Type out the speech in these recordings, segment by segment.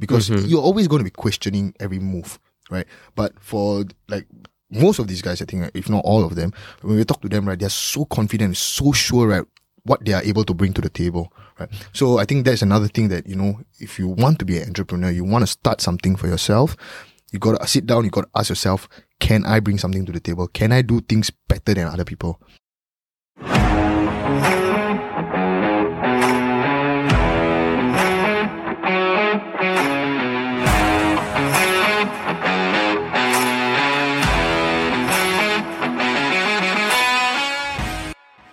because mm-hmm. you're always going to be questioning every move, right? But for like most of these guys, I think, if not all of them, when we talk to them, right, they're so confident, so sure, right, what they are able to bring to the table, right? So I think that's another thing that, you know, if you want to be an entrepreneur, you want to start something for yourself, you got to sit down, you got to ask yourself, can I bring something to the table? Can I do things better than other people?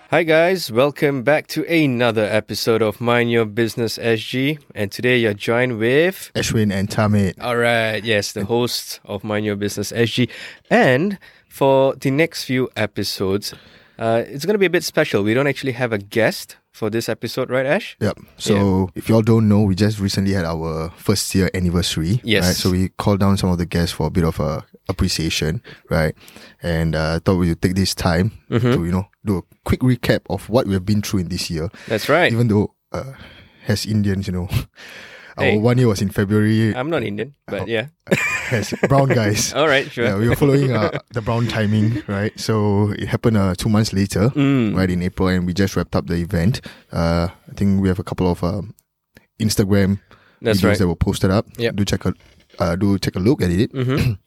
Hi guys, welcome back to another episode of Mind Your Business SG. And today you're joined with Arshvyn and Tahmid. Alright, yes, the host of Mind Your Business SG. And for the next few episodes, uh, it's gonna be a bit special. We don't actually have a guest for this episode, right, Ash? Yep. So if y'all don't know, we just recently had our first year anniversary. Yes. Right? So we called down some of the guests for a bit of a appreciation, right? And uh, thought we would take this time Mm-hmm. to you know do a quick recap of what we have been through in this year. That's right. Even though uh, as Indians, you know, our Hey. one year was in February. I'm not Indian, but yeah. as brown guys. Alright, sure. Yeah, we were following uh, the brown timing, right? So it happened uh, two months later, Mm. right in April, and we just wrapped up the event. Uh, I think we have a couple of um, Instagram That's videos right. that were posted up. Yep. Do check a uh, do take a look at it. Mm-hmm.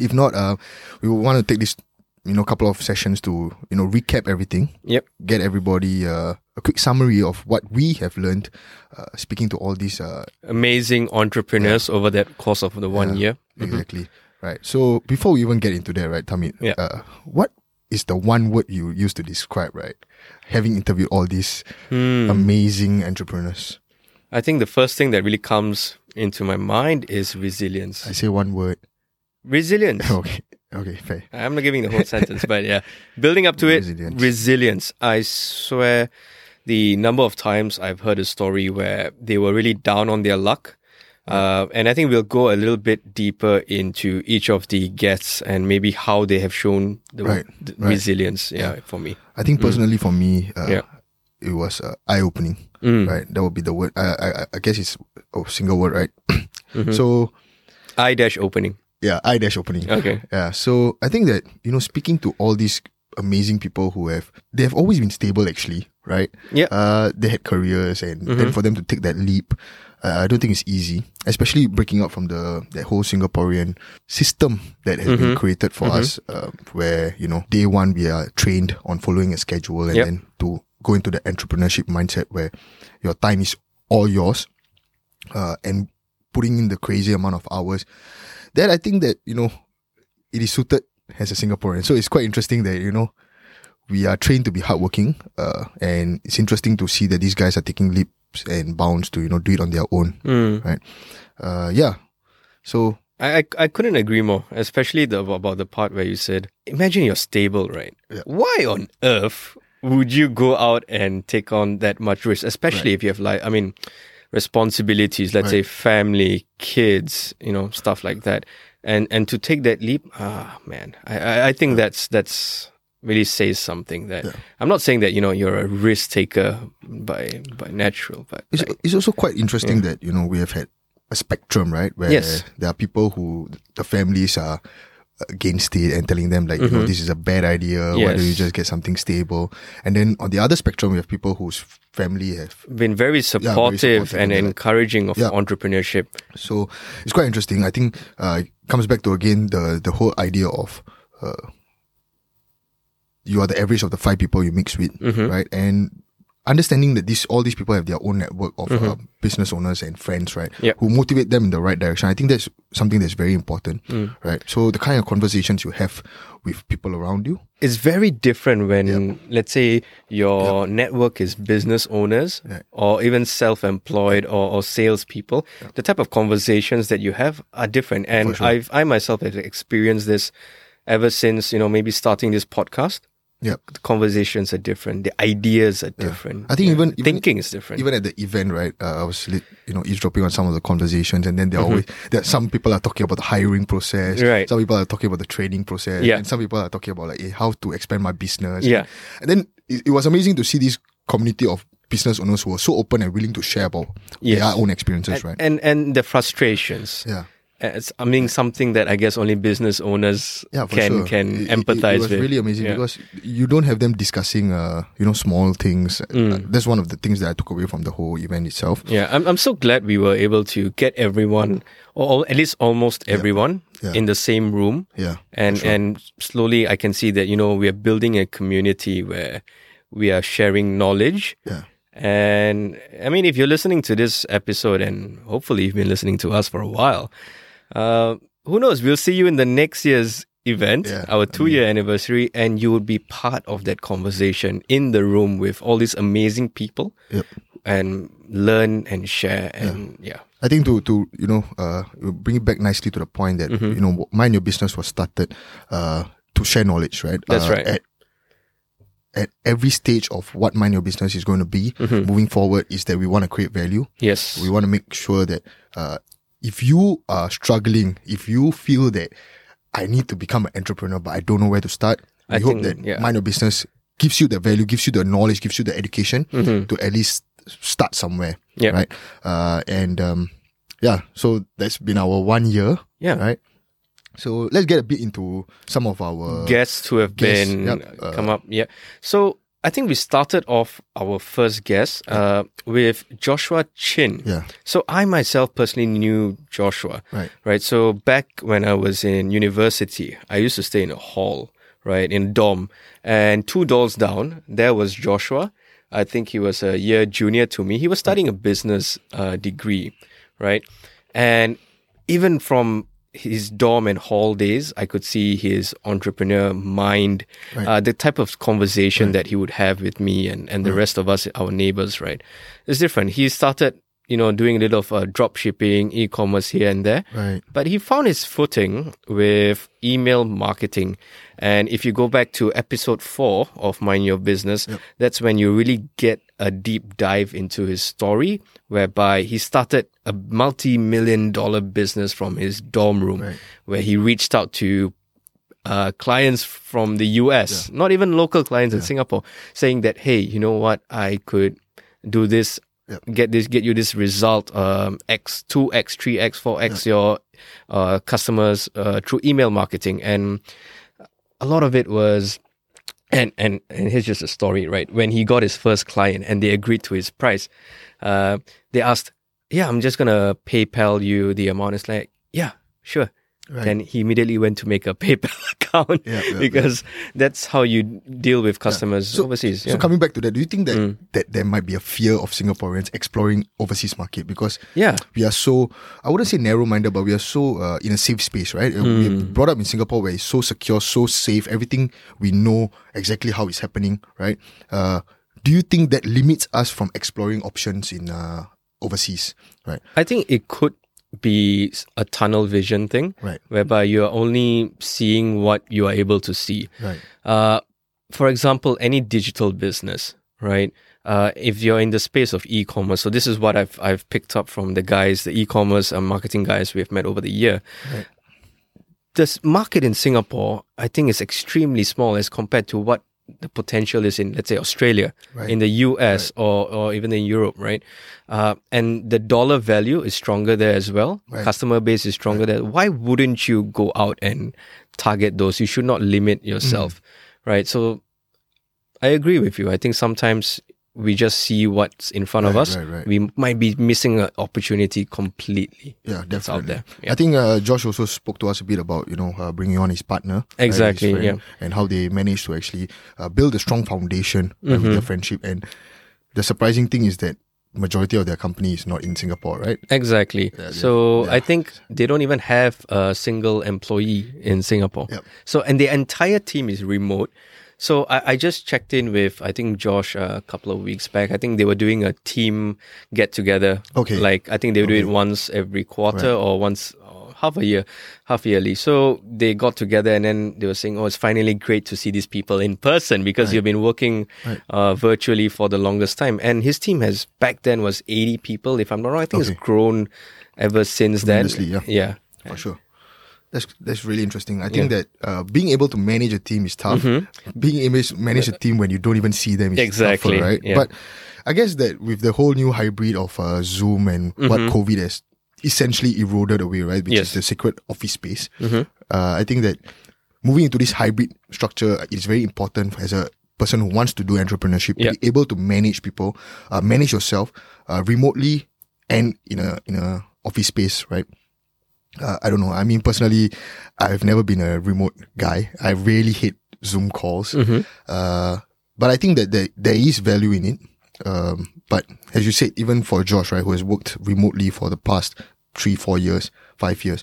If not, uh, we want to take this you know couple of sessions to you know recap everything. Yep. Get everybody uh, a quick summary of what we have learned. Uh, speaking to all these uh, Amazing entrepreneurs over that course of the one Yeah. year. Exactly. Right. So before we even get into that, right, Tahmid, Yeah. uh, what is the one word you use to describe, right? Having interviewed all these Hmm. amazing entrepreneurs. I think the first thing that really comes into my mind is resilience. I say one word. Resilience. Okay. Okay, fair. I'm not giving the whole sentence, but yeah, building up to it, Resilience. resilience. I swear, the number of times I've heard a story where they were really down on their luck. Uh, and I think we'll go a little bit deeper into each of the guests and maybe how they have shown the, Right, the right. resilience. Yeah, for me. I think personally for me, uh, Mm. Yeah. it was uh, eye opening, Mm. right? That would be the word. I, I, I guess it's a single word, right? Mm-hmm. So, Eye dash opening. Yeah, eye dash opening. Okay. Yeah. So I think that, you know, speaking to all these amazing people who have, they have always been stable actually, right? Yeah. Uh, they had careers and Mm-hmm. then for them to take that leap, uh, I don't think it's easy, especially breaking out from the, that whole Singaporean system that has Mm-hmm. been created for us, uh, where, you know, day one we are trained on following a schedule and Yep. then to go into the entrepreneurship mindset where your time is all yours, uh, and putting in the crazy amount of hours that I think that, you know, it is suited as a Singaporean. So it's quite interesting that, you know, we are trained to be hardworking. Uh, and it's interesting to see that these guys are taking leaps and bounds to, you know, do it on their own. Mm. Right. Uh, yeah. So, I, I I couldn't agree more, especially the about the part where you said, "Imagine you're stable, right? Yeah. Why on earth would you go out and take on that much risk, especially if you have like, I mean, responsibilities, let's say family, kids, you know, stuff like that, and and to take that leap, ah, man, I I, I think that's that's really says something that I'm not saying that you know you're a risk taker by by natural, but it's, like, it's also quite interesting that, you know, we have had a spectrum, right? Where Yes. there are people who, the families are against it and telling them like, you know, this is a bad idea. Why don't you Mm-hmm. Just get something stable? And then on the other spectrum, we have people whose family have been very supportive, supportive and and encouraging of Yeah. entrepreneurship. So it's quite interesting. I think uh, it comes back to again the the whole idea of uh, you are the average of the five people you mix with, Mm-hmm. right? And understanding that these all these people have their own network of uh, business owners and friends, right? Mm-hmm. Yep. Who motivate them in the right direction. I think that's something that's very important, Mm. right? So the kind of conversations you have with people around you, It's very different when, let's say, your network is business owners or even self-employed or, or salespeople. The type of conversations that you have are different, and sure. I've I myself have experienced this ever since you know maybe starting this podcast. Yeah. The conversations are different. The ideas are different. I think Yeah. even- even- thinking is different. even at the event, right? Uh, I was, you know, eavesdropping on some of the conversations, and then there are always there some people are talking about the hiring process, Mm-hmm. Right. Some people are talking about the training process, Yeah. and some people are talking about like eh, how to expand my business, Yeah. And then it, it was amazing to see this community of business owners who are so open and willing to share about Yes. their own experiences, and, right? and and the frustrations. yeah. It's, I mean, something that I guess only business owners Yeah, can sure. can It- empathize It, was with. really amazing Yeah. because you don't have them discussing, uh, you know, small things. Mm. Uh, that's one of the things that I took away from the whole event itself. Yeah, I'm I'm so glad we were able to get everyone, or at least almost everyone, Yeah. in the same room, Yeah, and and slowly I can see that you know we are building a community where we are sharing knowledge. yeah, And I mean, if you're listening to this episode, and hopefully you've been listening to us for a while, uh, who knows? We'll see you in the next year's event, Yeah, our two year anniversary, and you will be part of that conversation in the room with all these amazing people Yep. and learn and share. And yeah. I think to to you know uh bring it back nicely to the point that Mm-hmm. you know mind your business was started uh to share knowledge, right? That's Uh, right. At at every stage of what mind your business is going to be Mm-hmm. moving forward is that we want to create value. Yes. We want to make sure that uh if you are struggling, if you feel that I need to become an entrepreneur but I don't know where to start, we I hope think, that yeah. mind your business gives you the value, gives you the knowledge, gives you the education Mm-hmm. to at least start somewhere. Yeah. Right. Uh, and um, yeah, so that's been our one year. Yeah. Right. So let's get a bit into some of our guests who have guests, been yep, uh, come up. Yeah. So I think we started off our first guest uh, with Joshua Chin. Yeah. So I myself personally knew Joshua. Right. Right. So back when I was in university, I used to stay in a hall, right, in a dorm. And two doors down, there was Joshua. I think he was a year junior to me. He was studying a business uh, degree, right? And even from his dorm and hall days, I could see his entrepreneur mind, Right. uh, the type of conversation that he would have with me and, and the rest of us, our neighbors, right? It's different. He started, you know, doing a little of uh, drop shipping, e-commerce here and there. Right. But he found his footing with email marketing. And if you go back to episode four of Mind Your Business, that's when you really get a deep dive into his story, whereby he started a multi million dollar business from his dorm room, Right. where he reached out to uh, clients from the US, not even local clients in Singapore, saying that, hey, you know what, I could do this, Yep. get this, get you this result, um, X, 2X, 3X, 4X your uh, customers uh, through email marketing. And a lot of it was, and, and, and here's just a story, right? When he got his first client and they agreed to his price, uh, they asked, yeah, I'm just to PayPal you the amount. It's like, yeah, sure. Right. Then he immediately went to make a PayPal account Yeah, yeah, because that's how you deal with customers overseas. So yeah. Mm. coming back to that, do you think that that there might be a fear of Singaporeans exploring overseas market because yeah. we are so I wouldn't say narrow minded, but we are so uh, in a safe space, right? Uh, We're Mm. brought up in Singapore where it's so secure, so safe. Everything we know exactly how it's happening, right? Uh, do you think that limits us from exploring options in uh, overseas, right? I think it could be a tunnel vision thing, Right. whereby you're only seeing what you are able to see. Right. Uh, for example, any digital business, right? Uh, if you're in the space of e-commerce, so this is what I've I've picked up from the guys, the e-commerce and marketing guys we've met over the year. Right. This market in Singapore, I think, is extremely small as compared to what the potential is in, let's say, Australia, Right. in the US, or or even in Europe, right? Uh, and the dollar value is stronger there as well. Right. Customer base is stronger there. Why wouldn't you go out and target those? You should not limit yourself, Mm. right? So I agree with you. I think sometimes we just see what's in front of us. right, right. We might be missing an opportunity completely. Yeah, definitely. It's out there. I think uh, Josh also spoke to us a bit about you know uh, bringing on his partner, right, his Exactly, friend, yeah. and how they managed to actually uh, build a strong foundation uh, with Mm-hmm. their friendship. And the surprising thing is that majority of their company is not in Singapore, right? Exactly. Yeah, so yeah. I think they don't even have a single employee in Singapore. Yep. So and the entire team is remote. So I, I just checked in with I think Josh uh, a couple of weeks back. I think they were doing a team get together. Okay. Like I think they would do it once every quarter or once or half a year, half yearly. So they got together and then they were saying, "Oh, it's finally great to see these people in person because you've been working Right. uh, virtually for the longest time." And his team has back then was eighty people, if I'm not wrong. I think Okay. it's grown ever since then. Yeah. Yeah. For sure. That's that's really interesting. I think that uh, being able to manage a team is tough. Mm-hmm. Being able to manage a team when you don't even see them is Exactly, tougher, right? yeah. But I guess that with the whole new hybrid of uh, Zoom and what COVID has essentially eroded away, right? Which Mm-hmm. Yes. is the secret office space. Mhm. Uh, I think that moving into this hybrid structure is very important as a person who wants to do entrepreneurship Yeah. to be able to manage people, uh, manage yourself uh, remotely and in a in a office space, right? Uh, I don't know. I mean, personally, I've never been a remote guy. I really hate Zoom calls. Uh, but I think that there, there is value in it. Um, but as you said, even for Josh, right, who has worked remotely for the past three, four years, five years,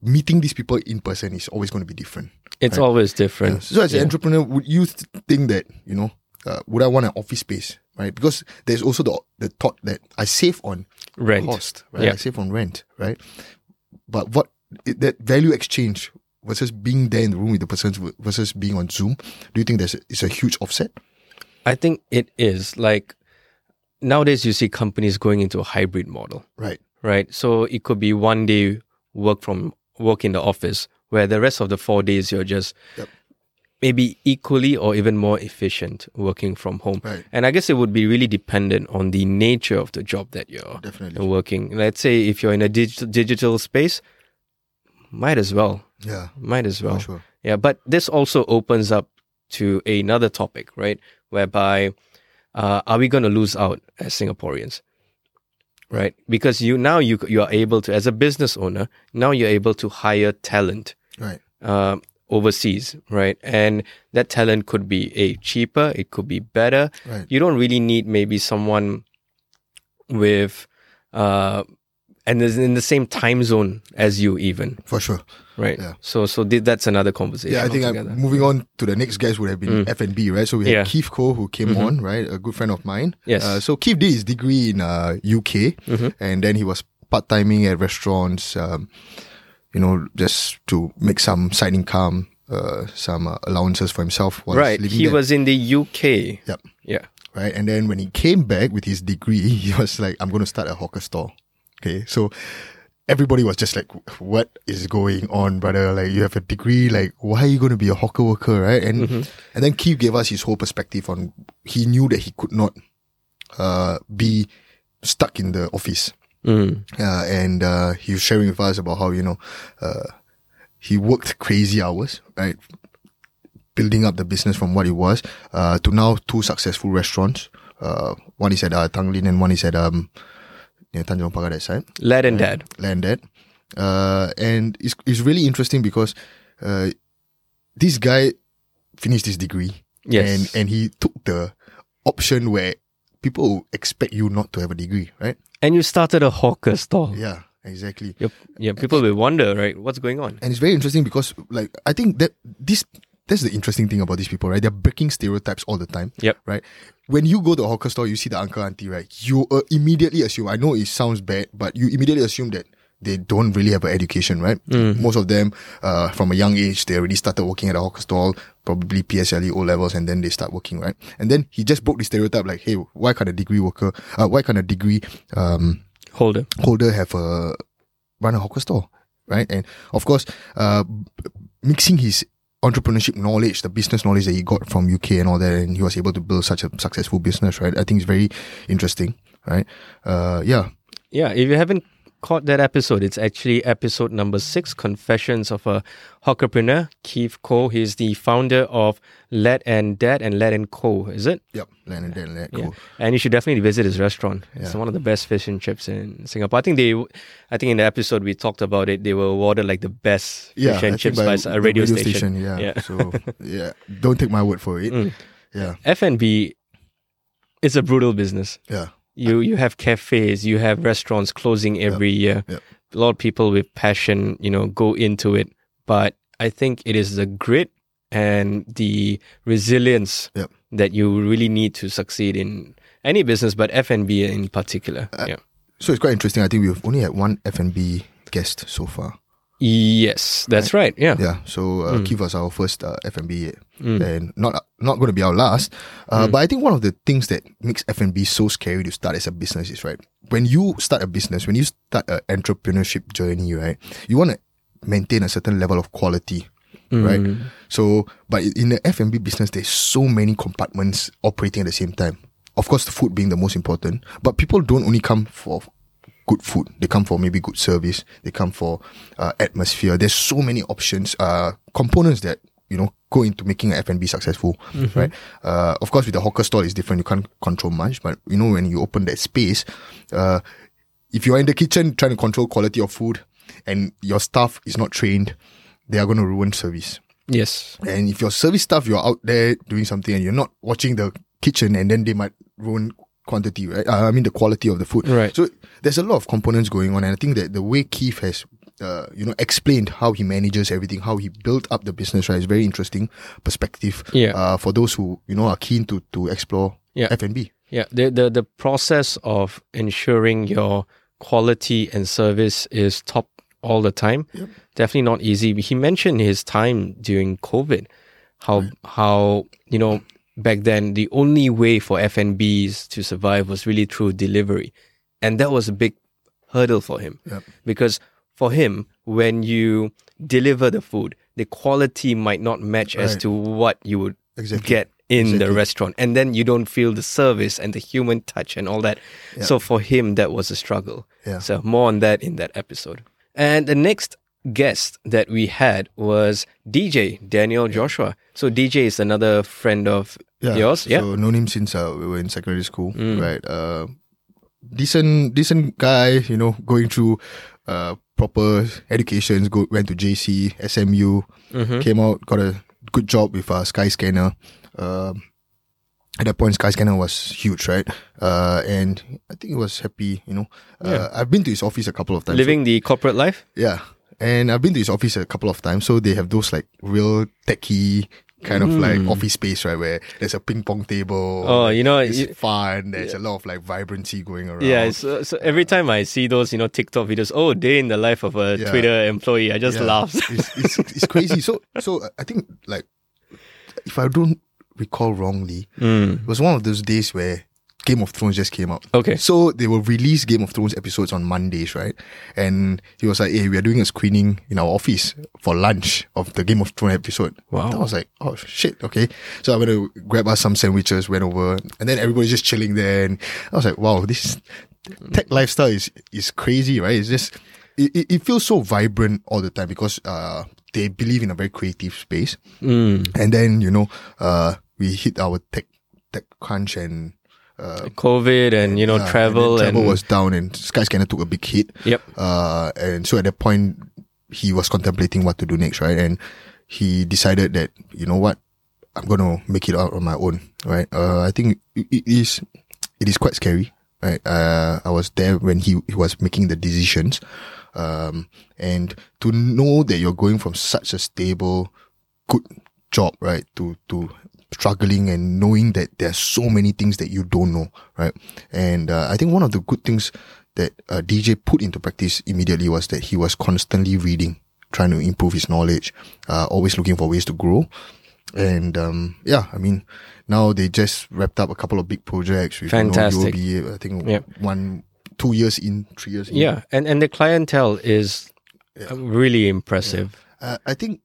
meeting these people in person is always going to be different. It's always different. So as an entrepreneur, would you think that, you know, uh, would I want an office space, right? Because there's also the, the thought that I save on Rent. cost, right? Yeah. I save on rent, right? But what that value exchange versus being there in the room with the person versus being on Zoom, do you think there's a, it's a huge offset? I think it is like nowadays you see companies going into a hybrid model, Right. right? So it could be one day work from work in the office where the rest of the four days you're just Yep. Maybe equally or even more efficient working from home. Right. And I guess it would be really dependent on the nature of the job that you're Definitely. working. Let's say if you're in a digital digital space, might as well. Yeah. Might as well. Sure. Yeah, but this also opens up to another topic, right? Whereby uh, are we going to lose out as Singaporeans? Right? Because you now you you are able to as a business owner, now you're able to hire talent Right. uh, overseas, right? And that talent could be a cheaper, it could be better. Right. You don't really need maybe someone with uh and is in the same time zone as you even, For sure. right? Yeah. So so th- that's another conversation. Yeah, I think I'm altogether. moving on to the next guest would have been F and B, right? So we had Mm. Yeah. Keith Koh who came on, right? A good friend of mine. Yes. Uh, so Keith did his degree in uh, UK, Mm-hmm. and then he was part timing at restaurants, um, you know, just to make some side income, uh, some uh, allowances for himself. Right. He there. was in the UK. Yep. Yeah. right? And then when he came back with his degree, he was like, I'm going to start a hawker store. Okay. So everybody was just like, what is going on, brother? Like, you have a degree. Like, why are you going to be a hawker worker? Right. And, and then Keith gave us his whole perspective on, he knew that he could not, uh, be stuck in the office. Mm. Uh, and, uh, he was sharing with us about how, you know, uh, he worked crazy hours, right? Building up the business from what it was, uh, to now two successful restaurants. Uh, one is at, uh, Tanglin and one is at, um, near Tanjong Pagar that side, Lad and Dad. landed. Uh, and it's, it's really interesting because, uh, this guy finished his degree Yes. and, and he took the option where people expect you not to have a degree, right? And you started a hawker store. Yeah, exactly. Yep. Yeah. People will wonder, right? What's going on? And it's very interesting because, like, I think that this that's the interesting thing about these people, right? They're breaking stereotypes all the time. Yep. Right. When you go to a hawker store, you see the uncle auntie, right? You uh, immediately assume. I know it sounds bad, but you immediately assume that they don't really have an education, right? Most of them, uh, from a young age, they already started working at a hawker store, probably PSLE O levels, and then they start working, right? And then he just broke the stereotype, like, hey, why can't a degree worker, uh, why can't a degree, um, Holder. holder have a run a hawker store, right? And of course, uh, mixing his entrepreneurship knowledge, the business knowledge that he got from UK and all that, and he was able to build such a successful business, right? I think it's very interesting, right? Uh, yeah, Yeah, if you haven't caught that episode, it's actually episode number six, Confessions of a Hawkerpreneur. Keith Koh, he's the founder of Lad and Dad and Lad and Co. Is it? yep, land and then let Yeah. go. And you should definitely visit his restaurant. It's Yeah. one of the best fish and chips in Singapore. I think they, I think in the episode we talked about it, they were awarded like the best Yeah, fish and think chips by a radio, station. Yeah. Yeah. So yeah, don't take my word for it. Mm. Yeah, F&B, it's a brutal business. yeah, You you have cafes, you have restaurants closing every year. Yep. A lot of people with passion, you know, go into it. But I think it is the grit and the resilience Yep. that you really need to succeed in any business, but F and B in particular. Uh, yeah. So it's quite interesting. I think we've only had one F and B guest so far. Yes, that's right. Yeah. Yeah, so uh, Mm. Was our first uh, F&B Mm. and not not going to be our last. Uh, But I think one of the things that makes F&B so scary to start as a business is right when you start a business, when you start an entrepreneurship journey, right, you want to maintain a certain level of quality, right? So, but in the F&B business, there's so many compartments operating at the same time. Of course, the food being the most important, but people don't only come for good food. They come for maybe good service. They come for uh, atmosphere. There's so many options, uh, components that you know go into making an F&B successful, right? Uh, of course, with the hawker stall, it's different. You can't control much, but you know when you open that space, uh, if you're in the kitchen trying to control quality of food and your staff is not trained, they are going to ruin service. Yes. And if your service staff, you're out there doing something and you're not watching the kitchen and then they might ruin quantity, right? Uh, I mean, the quality of the food. Right. So there's a lot of components going on. And I think that the way Keith has, uh, you know, explained how he manages everything, how he built up the business, right? is very interesting perspective. Yeah. Uh, for those who, you know, are keen to, to explore Yeah. F&B. Yeah, the, the the process of ensuring your quality and service is top all the time. Definitely not easy. He mentioned his time during COVID, how how you know back then the only way for FNBs to survive was really through delivery, and that was a big hurdle for him. Yep. because for him when you deliver the food, the quality might not match as to what you would Exactly. get in the restaurant. And then you don't feel the service and the human touch and all that. So for him that was a struggle. Yeah. so more on that in that episode. And the next guest that we had was dj daniel joshua so dj is another friend of yours yeah So known him since uh, we were in secondary school, Mm. right? Uh, decent, decent guy. You know, going through uh proper educations. Go went to JC, SMU, Mm-hmm. came out, got a good job with uh, Skyscanner. Um, at that point, Skyscanner was huge, right? Uh, and I think he was happy. You know, uh, Yeah. I've been to his office a couple of times. living the corporate life Yeah. And I've been to his office a couple of times. So they have those like real techie kind of like office space, right? Where there's a ping pong table. Mm. Oh, you know, it's you- fun. There's a lot of like vibrancy going around. yeah so, so every time i see those you know tiktok videos oh day in the life of a Yeah. twitter employee i just Yeah. laugh It's, it's, it's crazy. So, so I think like, if I don't recall wrongly, Mm. it was one of those days where Game of Thrones just came out. Okay. So they will release Game of Thrones episodes on Mondays, right? And he was like, hey, we are doing a screening in our office for lunch of the Game of Thrones episode. Wow. I was like, oh shit, okay. So I went to grab us some sandwiches, went over, and then everybody's just chilling there. And I was like, wow, this tech lifestyle is, is crazy, right? It's just, it, it, it feels so vibrant all the time because, uh, they believe in a very creative space. Mm. And then, you know, uh, we hit our tech, tech crunch and, uh, covid and you know yeah, travel and, and, travel was down and Skyscanner took a big hit. yep Uh, and so at that point, he was contemplating what to do next, right? And he decided that, you know what, I'm going to make it out on my own, right? Uh, I think it, it is, it is quite scary, right? Uh, I was there when he, he was making the decisions. Um, and to know that you're going from such a stable, good job, right? To, to struggling and knowing that there's so many things that you don't know, right? And, uh, I think one of the good things that uh, DJ put into practice immediately was that he was constantly reading, trying to improve his knowledge, uh, always looking for ways to grow. And, um, yeah, I mean, now they just wrapped up a couple of big projects with, Fantastic. You know, UOB, I think Yep. one, two years in, three years in. Yeah, and and the clientele is uh, really impressive. Uh, I think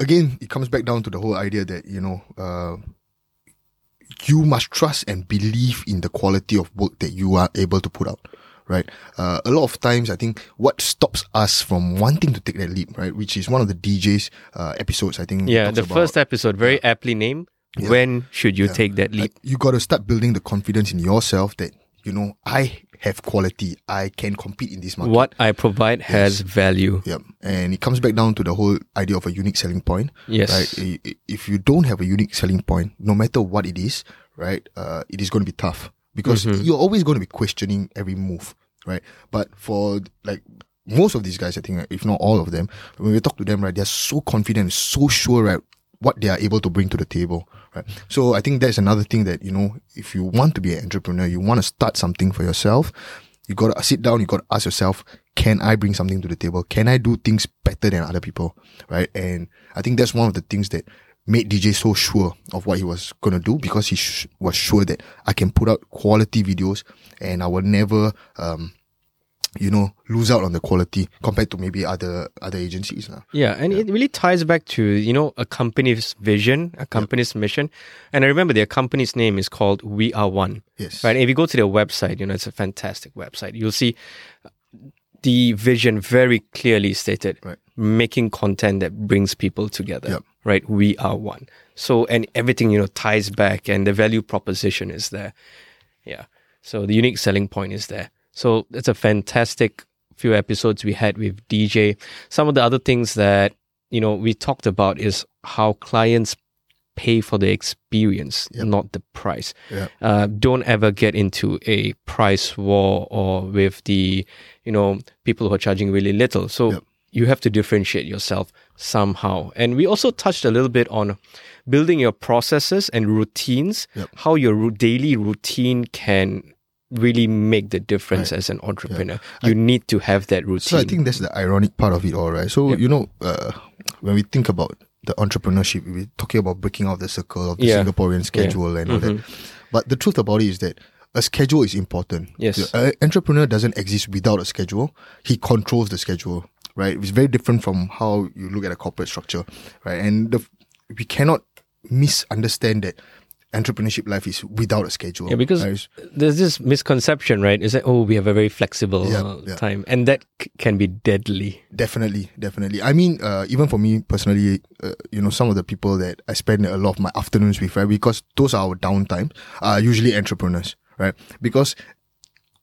again it comes back down to the whole idea that you know uh, you must trust and believe in the quality of work that you are able to put out. Right. Uh, a lot of times, I think what stops us from wanting to take that leap, right, which is one of the DJ's uh, episodes. I think Yeah, the about, first episode very aptly named. When should you take that leap? like, you got to start building the confidence in yourself that you know I have quality, I can compete in this market. What I provide has value. Yep. And it comes back down to the whole idea of a unique selling point. Yes. Right. If you don't have a unique selling point, no matter what it is, right, uh, it is going to be tough because Mm-hmm. you're always going to be questioning every move, right? But for like most of these guys, I think, if not all of them, when we talk to them, right, they're so confident, so sure, right, what they are able to bring to the table, right? So I think that's another thing that, you know, if you want to be an entrepreneur, you want to start something for yourself, you got to sit down, you got to ask yourself, can I bring something to the table? Can I do things better than other people? Right. And I think that's one of the things that made DJ so sure of what he was going to do because he sh- was sure that I can put out quality videos and I will never, um, you know, lose out on the quality compared to maybe other other agencies. Yeah, and it really ties back to you know a company's vision, a company's mission, and I remember their company's name is called We Are One. Yes. Right. And if you go to their website, you know it's a fantastic website. You'll see the vision very clearly stated. Right. Making content that brings people together. Yep. Right. We are one. So and everything you know ties back, and the value proposition is there. Yeah. So the unique selling point is there. So it's a fantastic few episodes we had with DJ. Some of the other things that, you know, we talked about is how clients pay for the experience, Yep. not the price. Yeah. Uh, don't ever get into a price war or with the, you know, people who are charging really little. So Yep. you have to differentiate yourself somehow. And we also touched a little bit on building your processes and routines, Yep. how your daily routine can really make the difference as an entrepreneur. You need to have that routine. So I think that's the ironic part of it all, right? So you know, uh, when we think about the entrepreneurship, we're talking about breaking out the circle of the Yeah. Singaporean schedule and all that. But the truth about it is that a schedule is important. Yes. An entrepreneur doesn't exist without a schedule. He controls the schedule, right? It's very different from how you look at a corporate structure, right? And the, we cannot misunderstand that entrepreneurship life is without a schedule. Yeah, because right? there's this misconception, right? Is that oh, we have a very flexible Yeah, yeah. time, and that c- can be deadly. Definitely, definitely. I mean, uh, even for me personally, uh, you know, some of the people that I spend a lot of my afternoons with, right? Because those are our downtime, are usually entrepreneurs, right? Because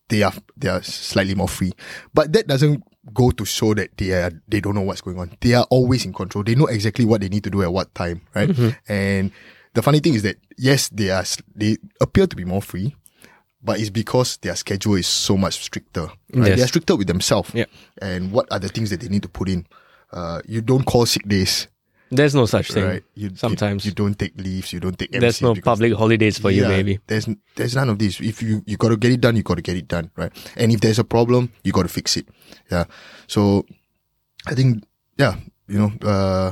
they are they are slightly more free, but that doesn't go to show that they are they don't know what's going on. They are always in control. They know exactly what they need to do at what time, right? And the funny thing is that yes, they are they appear to be more free, but it's because their schedule is so much stricter. Right? Yes. They are stricter with themselves. Yeah. And what are the things that they need to put in? Uh, you don't call sick days, There's no such thing. right? You, you- Sometimes you, don't take leaves. You don't take. there's no public holidays for you, Yeah, maybe. There's there's none of this. If you you got to get it done, you got to get it done, right? And if there's a problem, you got to fix it. Yeah. So, I think yeah, you know, uh,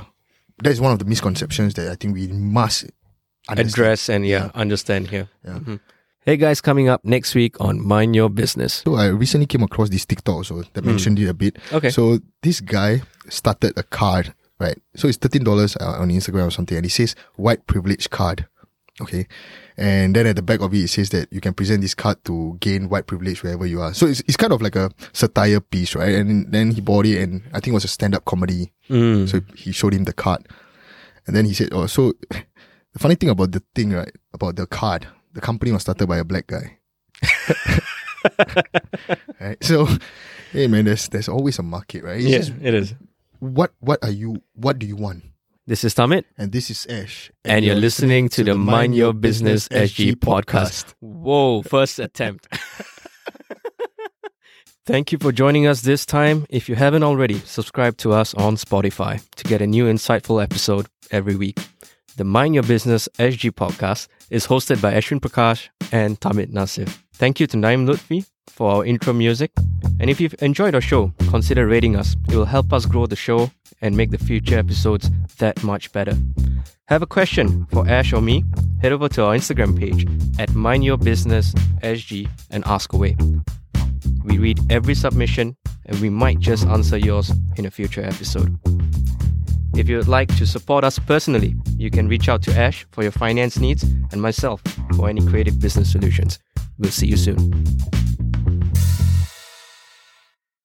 that is one of the misconceptions that I think we must understand. Address and yeah, understand here. Yeah. Mhm. Hey guys, coming up next week on Mind Your Business. So I recently came across this TikTok also that mentioned it a bit. Hmm. Okay. So this guy started a card, right? So it's thirteen dollars on Instagram or something, and it says white privilege card. Okay, and then at the back of it, it says that you can present this card to gain white privilege wherever you are. So it's, it's kind of like a satire piece, right? And then he bought it, and I think it was a stand up comedy. Mm. So he showed him the card, and then he said, "Oh, so the funny thing about the thing, right? About the card, the company was started by a black guy." right? So, hey man, there's there's always a market, right? It's Yeah, just, it is. what what are you? What do you want? This is Tahmid, And this is Ash, and you're listening to the Mind Your Business SG podcast. Whoa, first attempt. Thank you for joining us this time. If you haven't already, subscribe to us on Spotify to get a new insightful episode every week. The Mind Your Business SG podcast is hosted by Arshvyn Prakas and Tahmid Nasif. Thank you to Naim Lutfi for our intro music. And if you've enjoyed our show, consider rating us. It will help us grow the show and make the future episodes that much better. Have a question for Ash or me? Head over to our Instagram page at Mind Your Business SG and ask away. We read every submission and we might just answer yours in a future episode. If you would like to support us personally, you can reach out to Ash for your finance needs and myself for any creative business solutions. We'll see you soon.